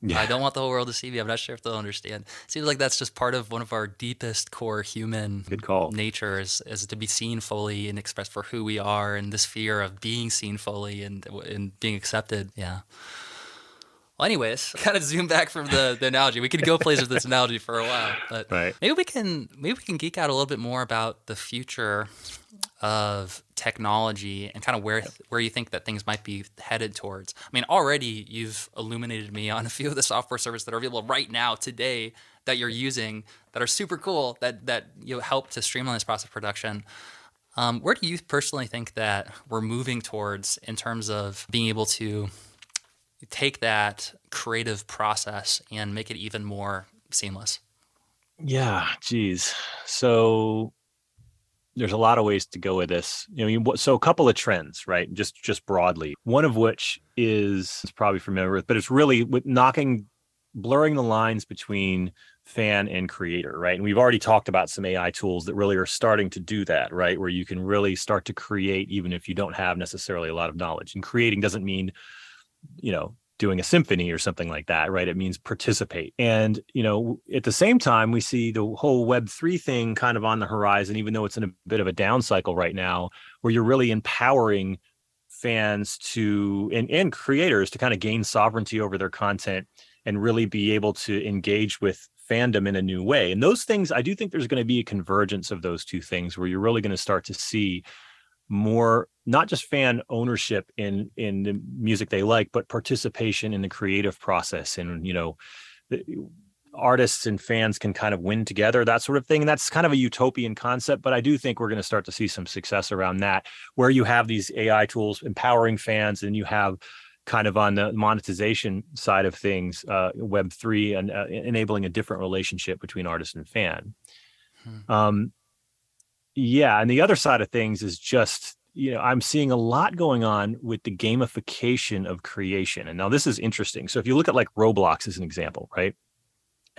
Yeah. I don't want the whole world to see me. I'm not sure if they'll understand. It seems like that's just part of one of our deepest core human Good call. nature is, is to be seen fully and expressed for who we are and this fear of being seen fully and, and being accepted. Yeah. Well, anyways, <laughs> kind of zoom back from the, the analogy. We could go places with this analogy for a while, but right. maybe we can maybe we can geek out a little bit more about the future of technology and kind of where where you think that things might be headed towards. I mean, already you've illuminated me on a few of the software services that are available right now today that you're using that are super cool that that you know, help to streamline this process of production. Um, where do you personally think that we're moving towards in terms of being able to take that creative process and make it even more seamless? Yeah, geez. So there's a lot of ways to go with this. You know, so a couple of trends, right? Just just broadly. One of which is probably familiar with, but it's really with knocking, blurring the lines between fan and creator, right? And we've already talked about some AI tools that really are starting to do that, right? Where you can really start to create even if you don't have necessarily a lot of knowledge. And creating doesn't mean you know doing a symphony or something like that right? It means participate. And you know at the same time we see the whole web 3 thing kind of on the horizon even though it's in a bit of a down cycle right now where you're really empowering fans to and, and creators to kind of gain sovereignty over their content and really be able to engage with fandom in a new way. And those things i do think there's going to be a convergence of those two things where you're really going to start to see more not just fan ownership in in the music they like but participation in the creative process and you know the, artists and fans can kind of win together that sort of thing and that's kind of a utopian concept but i do think we're going to start to see some success around that where you have these ai tools empowering fans and you have kind of on the monetization side of things uh, web 3 and uh, enabling a different relationship between artist and fan hmm. um, yeah and the other side of things is just you know i'm seeing a lot going on with the gamification of creation and now this is interesting. So if you look at like roblox as an example right?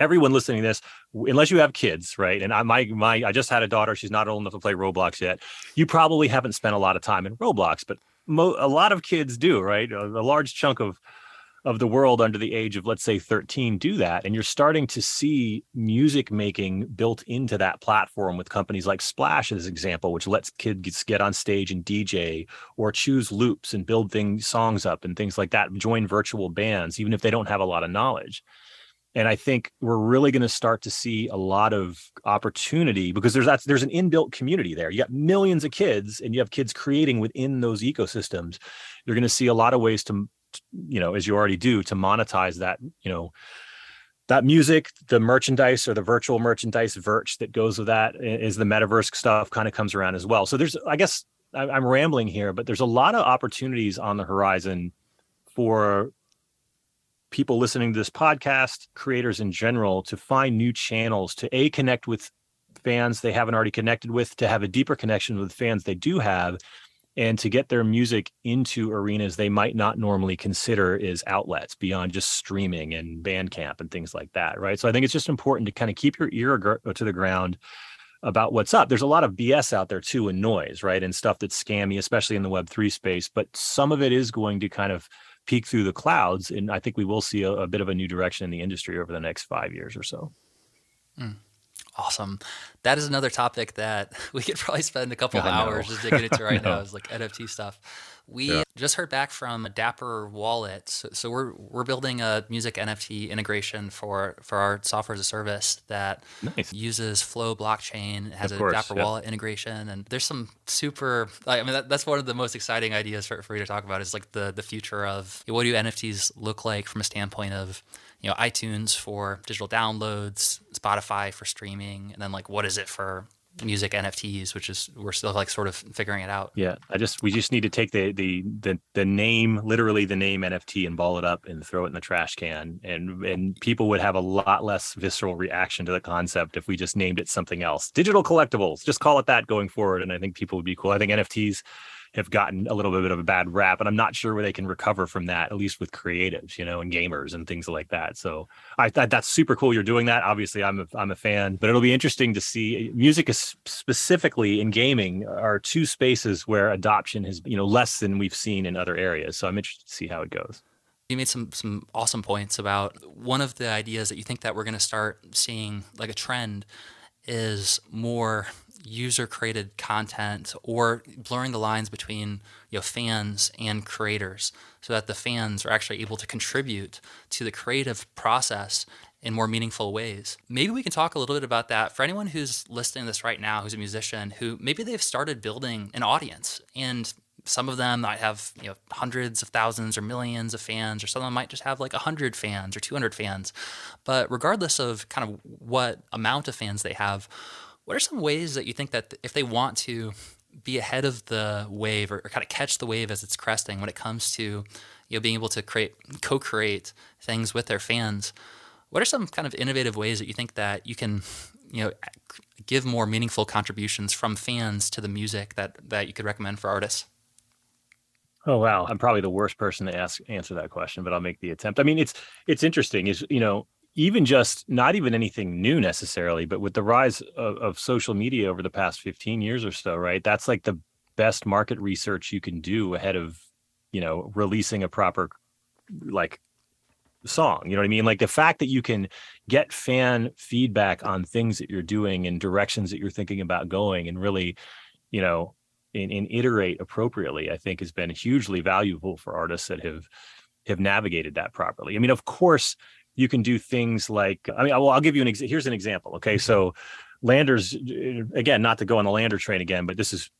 Everyone listening to this unless you have kids right? And i my my i just had a daughter she's not old enough to play roblox yet. You probably haven't spent a lot of time in roblox but mo- a lot of kids do right? A, a large chunk of of the world under the age of let's say 13 do that and you're starting to see music making built into that platform with companies like splash as an example which lets kids get on stage and dj or choose loops and build things songs up and things like that join virtual bands even if they don't have a lot of knowledge. And i think we're really going to start to see a lot of opportunity because there's there's an inbuilt community there. You got millions of kids and you have kids creating within those ecosystems. You're going to see a lot of ways to you know as you already do to monetize that you know that music the merchandise or the virtual merchandise virch that goes with that is the metaverse stuff kind of comes around as well. So there's i guess i'm rambling here but there's a lot of opportunities on the horizon for people listening to this podcast creators in general to find new channels to a connect with fans they haven't already connected with to have a deeper connection with fans they do have and to get their music into arenas they might not normally consider is outlets beyond just streaming and Bandcamp and things like that, right? So I think it's just important to kind of keep your ear to the ground about what's up. There's a lot of BS out there too and noise, right? And stuff that's scammy, especially in the Web3 space, but some of it is going to kind of peek through the clouds. And I think we will see a, a bit of a new direction in the industry over the next five years or so. Mm. Awesome. That is another topic that <laughs> we could probably spend a couple of hours just digging into right <laughs> now is like NFT stuff. We yeah. just heard back from Dapper Wallet. So, so, we're we're building a music NFT integration for for our software as a service that nice. uses Flow blockchain. Has of a course, Dapper yeah. Wallet integration, and there's some super. I mean, that, that's one of the most exciting ideas for, for you to talk about is like the the future of what do NFTs look like from a standpoint of you know iTunes for digital downloads, Spotify for streaming, and then like what is it for music NFTs, which is we're still like sort of figuring it out. Yeah, I just we just need to take the the the the name, literally the name NFT, and ball it up and throw it in the trash can, and and people would have a lot less visceral reaction to the concept if we just named it something else. Digital collectibles, just call it that going forward, and I think people would be cool. I think NFTs have gotten a little bit of a bad rap, and I'm not sure where they can recover from that, at least with creatives, you know, and gamers and things like that. So I that's super cool. You're doing that. Obviously, I'm a, I'm a fan, but it'll be interesting to see. Eh, music is specifically in gaming are two spaces where adoption has, you know, less than we've seen in other areas. So I'm interested to see how it goes. You made some some awesome points about one of the ideas that you think that we're going to start seeing like a trend is more user created content or blurring the lines between you know fans and creators so that the fans are actually able to contribute to the creative process in more meaningful ways. Maybe we can talk a little bit about that for anyone who's listening to this right now who's a musician who maybe they've started building an audience and some of them might have you know hundreds of thousands or millions of fans or some of them might just have like 100 fans or 200 fans but regardless of kind of what amount of fans they have what are some ways that you think that if they want to be ahead of the wave or, or kind of catch the wave as it's cresting when it comes to you know being able to create co-create things with their fans? What are some kind of innovative ways that you think that you can you know give more meaningful contributions from fans to the music that that you could recommend for artists? Oh wow, I'm probably the worst person to ask answer that question, but I'll make the attempt. I mean, it's it's interesting. Is you know even just not even anything new necessarily, but with the rise of, of, social media over the past 15 years or so, right? That's like the best market research you can do ahead of, you know, releasing a proper like song. You know what I mean? Like the fact that you can get fan feedback on things that you're doing and directions that you're thinking about going and really, you know, and, and iterate appropriately, I think has been hugely valuable for artists that have have navigated that properly. I mean, of course, you can do things like i mean well i'll give you an ex- here's an example okay? So LANDR's again not to go on the LANDR train again but this is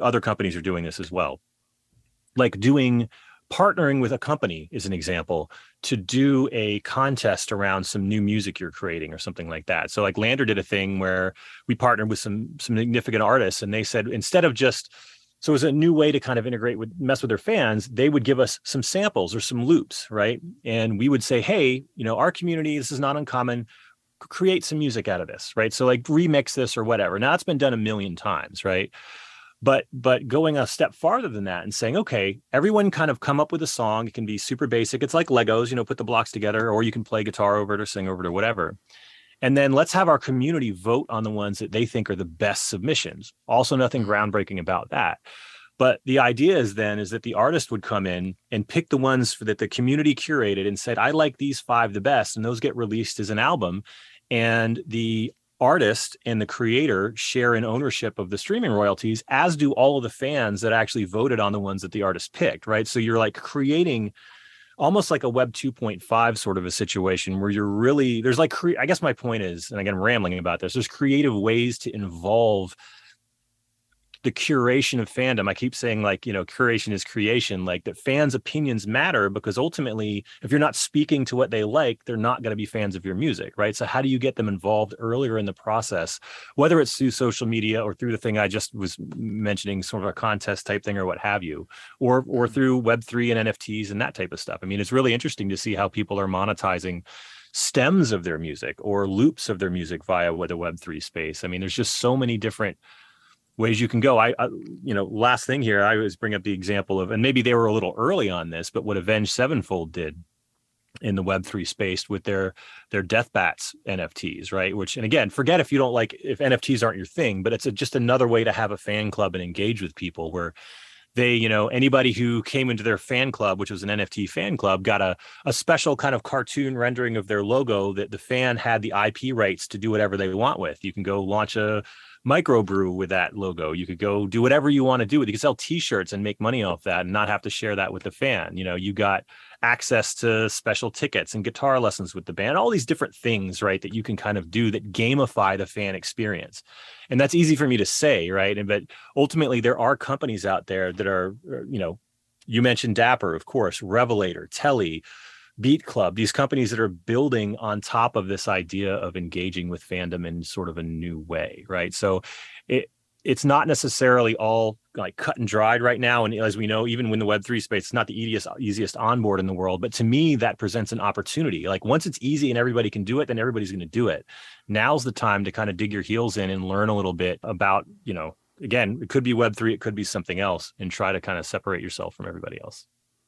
other companies are doing this as well. Like doing partnering with a company is an example to do a contest around some new music you're creating or something like that. So like LANDR did a thing where we partnered with some some significant artists and they said instead of just so it was a new way to kind of integrate with mess with their fans. They would give us some samples or some loops, right? And we would say, hey, you know, our community, this is not uncommon. Create some music out of this, right? So like remix this or whatever. Now it's been done a million times, right? But but going a step farther than that and saying, okay, everyone kind of come up with a song. It can be super basic. It's like Legos, you know, put the blocks together, or you can play guitar over it or sing over it or whatever. And then let's have our community vote on the ones that they think are the best submissions. Also, nothing mm-hmm. groundbreaking about that. But the idea is then is that the artist would come in and pick the ones that the community curated and said, I like these five the best. And those get released as an album. And the artist and the creator share in ownership of the streaming royalties, as do all of the fans that actually voted on the ones that the artist picked. Right. So you're like creating almost like a web 2.5 sort of a situation where you're really there's like cre- i guess my point is and again I'm rambling about this there's creative ways to involve the curation of fandom. I keep saying like, you know, curation is creation, like that fans' opinions matter because ultimately, if you're not speaking to what they like, they're not going to be fans of your music, right? So how do you get them involved earlier in the process, whether it's through social media or through the thing I just was mentioning, sort of a contest type thing or what have you, or or mm-hmm. through Web3 and NFTs and that type of stuff. I mean, it's really interesting to see how people are monetizing stems of their music or loops of their music via the Web3 space. I mean, there's just so many different ways you can go. I, I, you know, last thing here, I always bring up the example of, and maybe they were a little early on this, but what Avenged Sevenfold did in the Web3 space with their their Death Bats NFTs, right? Which, and again, forget if you don't like if NFTs aren't your thing, but it's a, just another way to have a fan club and engage with people where they, you know, anybody who came into their fan club, which was an NFT fan club, got a, a special kind of cartoon rendering of their logo that the fan had the IP rights to do whatever they want with. You can go launch a microbrew with that logo. You could go do whatever you want to do with. It. You can sell T-shirts and make money off that, and not have to share that with the fan. You know, you got access to special tickets and guitar lessons with the band. All these different things, right, that you can kind of do that gamify the fan experience. And that's easy for me to say, right? And but ultimately, there are companies out there that are, you know, you mentioned Dapper, of course, Revelator, Telly. Beat Club, these companies that are building on top of this idea of engaging with fandom in sort of a new way, right? So it it's not necessarily all like cut and dried right now. And as we know, even when the Web3 space, it's not the easiest easiest onboard in the world. But to me, that presents an opportunity. Like once it's easy and everybody can do it, then everybody's going to do it. Now's the time to kind of dig your heels in and learn a little bit about, you know, again, it could be Web3, it could be something else, and try to kind of separate yourself from everybody else.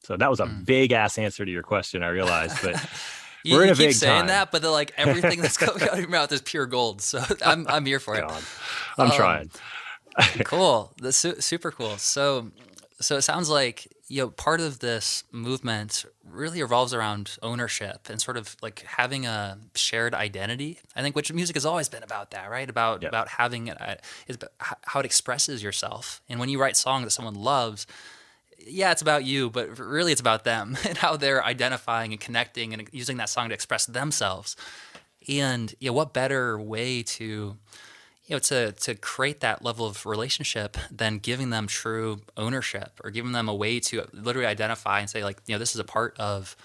So that was a mm. big ass answer to your question, I realized, but <laughs> you, we're in a keep big saying time. that, but like everything that's coming out of your <laughs> mouth is pure gold. So I'm I'm here for God. it. I'm um, trying. <laughs> cool. That's su- super cool. So so it sounds like you know part of this movement really revolves around ownership and sort of like having a shared identity i think which music has always been about that right about about having it is how it expresses yourself and when you write songs that someone loves yeah, it's about you, but really it's about them <laughs> and how they're identifying and connecting and using that song to express themselves. And you know, what better way to you know to to create that level of relationship than giving them true ownership or giving them a way to literally identify and say like, you know, this is a part of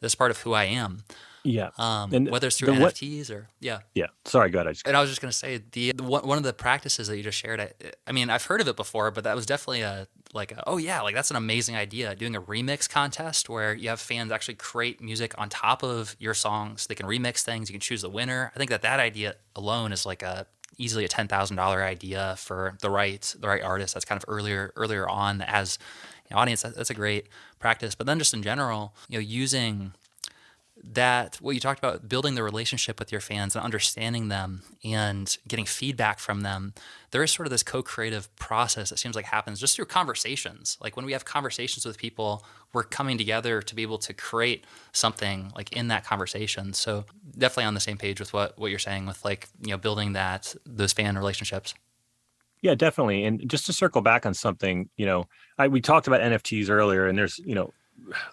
this part of who I am. Yeah. Um, and whether it's through NFTs or yeah. Yeah. Sorry, go ahead. I just... And I was just going to say the, the, one of the practices that you just shared. I, I, mean, I've heard of it before, but that was definitely a like a, oh yeah, like that's an amazing idea. Doing a remix contest where you have fans actually create music on top of your songs. They can remix things. You can choose the winner. I think that that idea alone is like a easily a ten thousand dollar idea for the right the right artist. That's kind of earlier earlier on as an audience. That, that's a great practice. But then just in general, you know, using that what you talked about building the relationship with your fans and understanding them and getting feedback from them there is sort of this co-creative process that seems like happens just through conversations. Like when we have conversations with people we're coming together to be able to create something like in that conversation. So definitely on the same page with what what you're saying with like you know building that those fan relationships. Yeah definitely. And just to circle back on something you know I, we talked about nfts earlier and there's you know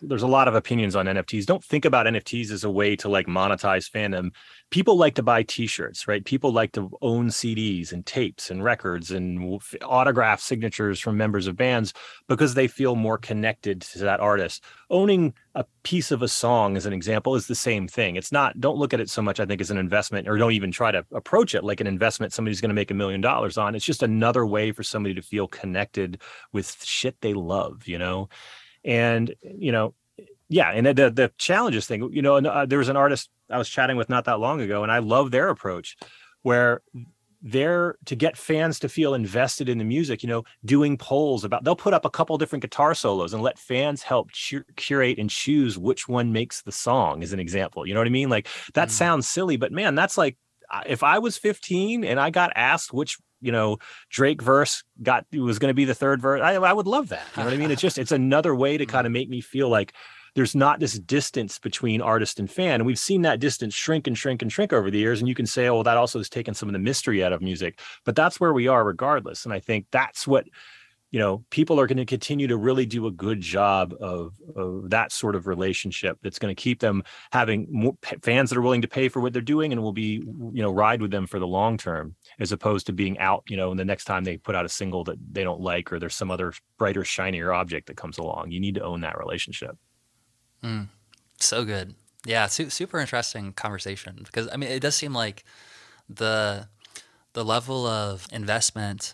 there's a lot of opinions on NFTs. Don't think about NFTs as a way to like monetize fandom. People like to buy T-shirts, right? People like to own CDs and tapes and records and autograph signatures from members of bands because they feel more connected to that artist. Owning a piece of a song, as an example, is the same thing. It's not. Don't look at it so much. I think as an investment, or don't even try to approach it like an investment. Somebody's going to make a million dollars on. It's just another way for somebody to feel connected with shit they love. You know and you know yeah and the the challenges thing you know uh, there was an artist i was chatting with not that long ago and i love their approach where they're to get fans to feel invested in the music you know doing polls about they'll put up a couple different guitar solos and let fans help curate and choose which one makes the song as an example you know what i mean like that mm. sounds silly but man that's like if i was 15 and i got asked which you know Drake verse got was going to be the third verse. I, I would love that. You know what I mean? It's just it's another way to kind of <laughs> mm-hmm. make me feel like there's not this distance between artist and fan. And we've seen that distance shrink and shrink and shrink over the years. And you can say, oh, well, that also has taken some of the mystery out of music. But that's where we are regardless. And I think that's what you know people are going to continue to really do a good job of, of that sort of relationship that's going to keep them having more fans that are willing to pay for what they're doing and will be you know ride with them for the long term as opposed to being out you know and the next time they put out a single that they don't like or there's some other brighter shinier object that comes along you need to own that relationship. Mm, so good. Yeah su- super interesting conversation because i mean it does seem like the the level of investment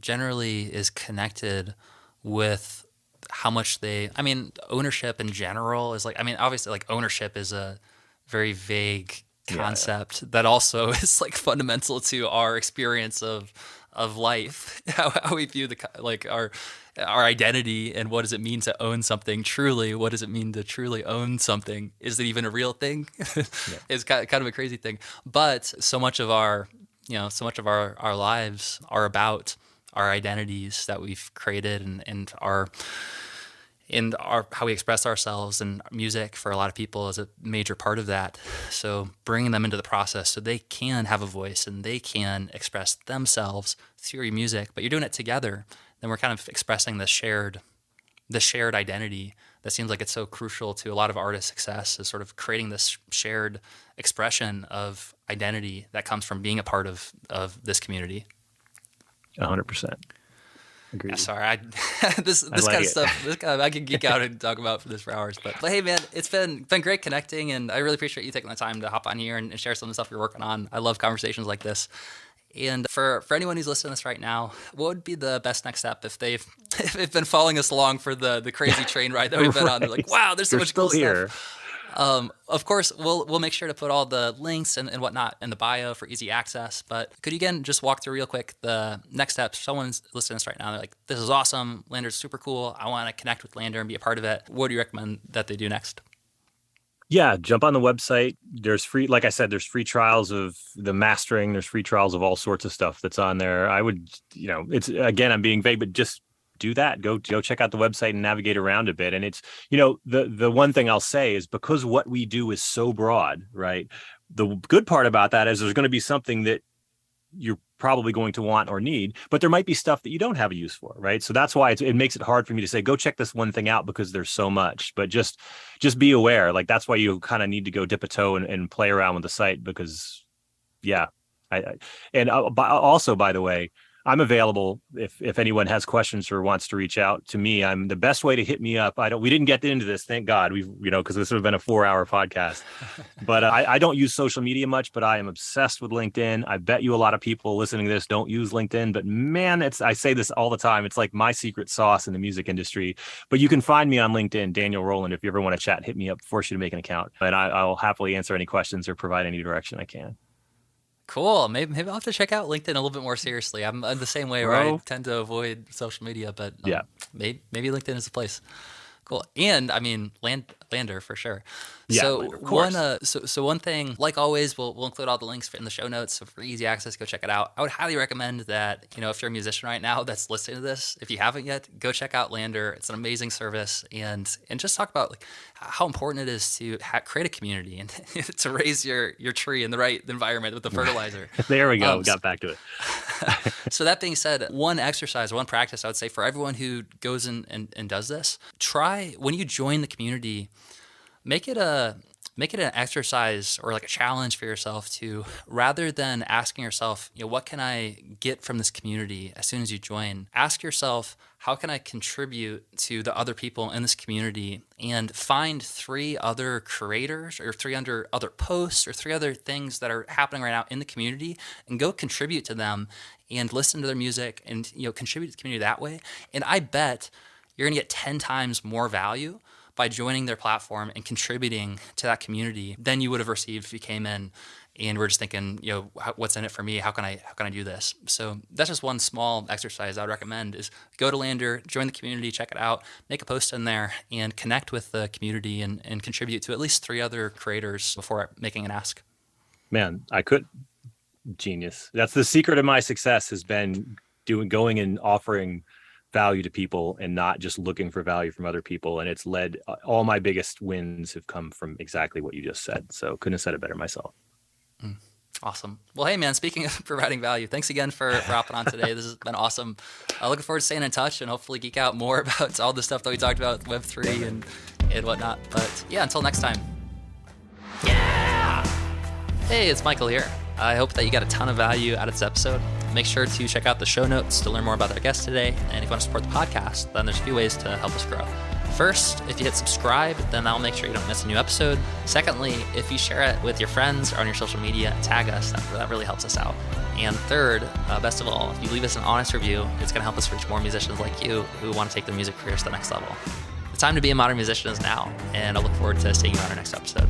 generally is connected with how much they i mean ownership in general is like i mean obviously like ownership is a very vague concept yeah. that also <laughs> is like fundamental to our experience of of life, <laughs> how, how we view the like our our identity and what does it mean to own something truly? What does it mean to truly own something? Is it even a real thing? <laughs> yeah. It's kind of a crazy thing. But so much of our, you know, so much of our, our lives are about our identities that we've created and, and our and our how we express ourselves and music for a lot of people is a major part of that. So bringing them into the process so they can have a voice and they can express themselves through your music, but you're doing it together then we're kind of expressing the shared the shared identity that seems like it's so crucial to a lot of artist success is sort of creating this shared expression of identity that comes from being a part of of this community. hundred percent. Yeah, sorry, I, <laughs> this this like kind of it. stuff. This kind of, I could geek <laughs> out and talk about for this for hours. But, but hey, man, it's been been great connecting, and I really appreciate you taking the time to hop on here and, and share some of the stuff you're working on. I love conversations like this. And for, for anyone who's listening to this right now, what would be the best next step if they've <laughs> if they've been following us along for the the crazy train ride that we've been right. on? They're like, wow, there's so You're much cool here. stuff. Um, of course, we'll we'll make sure to put all the links and, and whatnot in the bio for easy access. But could you again just walk through real quick the next steps? Someone's listening to this right now. They're like, "This is awesome. LANDR's super cool. I want to connect with LANDR and be a part of it." What do you recommend that they do next? yeah jump on the website there's free like i said there's free trials of the mastering there's free trials of all sorts of stuff that's on there i would you know it's again i'm being vague but just do that go go check out the website and navigate around a bit and it's you know the the one thing i'll say is because what we do is so broad right the good part about that is there's going to be something that you're probably going to want or need but there might be stuff that you don't have a use for right? So that's why it makes it hard for me to say go check this one thing out because there's so much but just just be aware like that's why you kind of need to go dip a toe and, and play around with the site because yeah I, I and uh, also by the way I'm available if if anyone has questions or wants to reach out to me. I'm the best way to hit me up. I don't. We didn't get into this, thank God. We've you know because this would have been a four hour podcast. <laughs> but uh, I, I don't use social media much, but I am obsessed with LinkedIn. I bet you a lot of people listening to this don't use LinkedIn, but man, it's I say this all the time. It's like my secret sauce in the music industry. But you can find me on LinkedIn, Daniel Rowland. If you ever want to chat, hit me up. Force you to make an account, and I, I'll happily answer any questions or provide any direction I can. Cool. Maybe maybe I'll have to check out LinkedIn a little bit more seriously. I'm, I'm the same way where I tend to avoid social media, but um, yeah, maybe maybe LinkedIn is the place. Cool. And I mean, land, LANDR for sure. Yeah, so LANDR, one uh, so so one thing, like always, we'll we'll include all the links in the show notes. So for easy access, go check it out. I would highly recommend that you know if you're a musician right now that's listening to this, if you haven't yet, go check out LANDR. It's an amazing service, and and just talk about like how important it is to ha- create a community and <laughs> to raise your your tree in the right environment with the <laughs> fertilizer. there we go. Um, we got back to it. <laughs> so that being said, one exercise, one practice, I would say for everyone who goes in and, and does this, try when you join the community make it a make it an exercise or like a challenge for yourself to rather than asking yourself, you know, what can I get from this community as soon as you join, ask yourself, how can I contribute to the other people in this community and find three other creators or three other other posts or three other things that are happening right now in the community and go contribute to them and listen to their music and you know contribute to the community that way. And I bet you're going to get 10 times more value by joining their platform and contributing to that community than you would have received if you came in and we're just thinking, you know, what's in it for me? How can I how can I do this? So that's just one small exercise I would recommend is go to LANDR, join the community, check it out, make a post in there, and connect with the community and, and contribute to at least three other creators before making an ask. Man, I could genius. That's the secret of my success has been doing going and offering value to people and not just looking for value from other people. And it's led uh, all my biggest wins have come from exactly what you just said. So couldn't have said it better myself. Mm, awesome. Well, hey man, speaking <laughs> of providing value, thanks again for, for hopping on today. This has been awesome. Uh, looking forward to staying in touch and hopefully geek out more <laughs> about all the stuff that we talked about Web three and and whatnot. But yeah, until next time. Yeah. Hey, it's Michael here. I hope that you got a ton of value out of this episode. Make sure to check out the show notes to learn more about our guest today. And if you want to support the podcast, then there's a few ways to help us grow. First, if you hit subscribe, then that'll make sure you don't miss a new episode. Secondly, if you share it with your friends or on your social media, tag us. That, that really helps us out. And third, uh, best of all, if you leave us an honest review, it's going to help us reach more musicians like you who want to take their music careers to the next level. The time to be a modern musician is now, and I look forward to seeing you on our next episode.